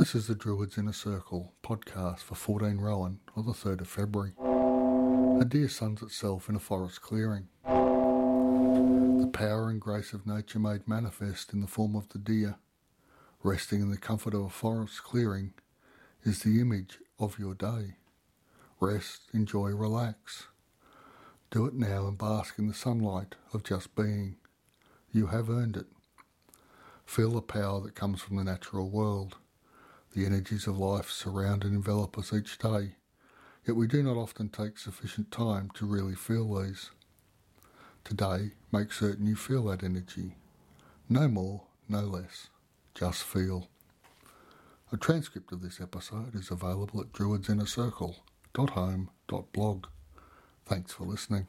This is the Druids Inner Circle podcast for 14 Rowan on the 3rd of February. A deer suns itself in a forest clearing. The power and grace of nature made manifest in the form of the deer, resting in the comfort of a forest clearing, is the image of your day. Rest, enjoy, relax. Do it now and bask in the sunlight of just being. You have earned it. Feel the power that comes from the natural world. The energies of life surround and envelop us each day, yet we do not often take sufficient time to really feel these. Today, make certain you feel that energy. No more, no less. Just feel. A transcript of this episode is available at druidsinnercircle.home.blog. Thanks for listening.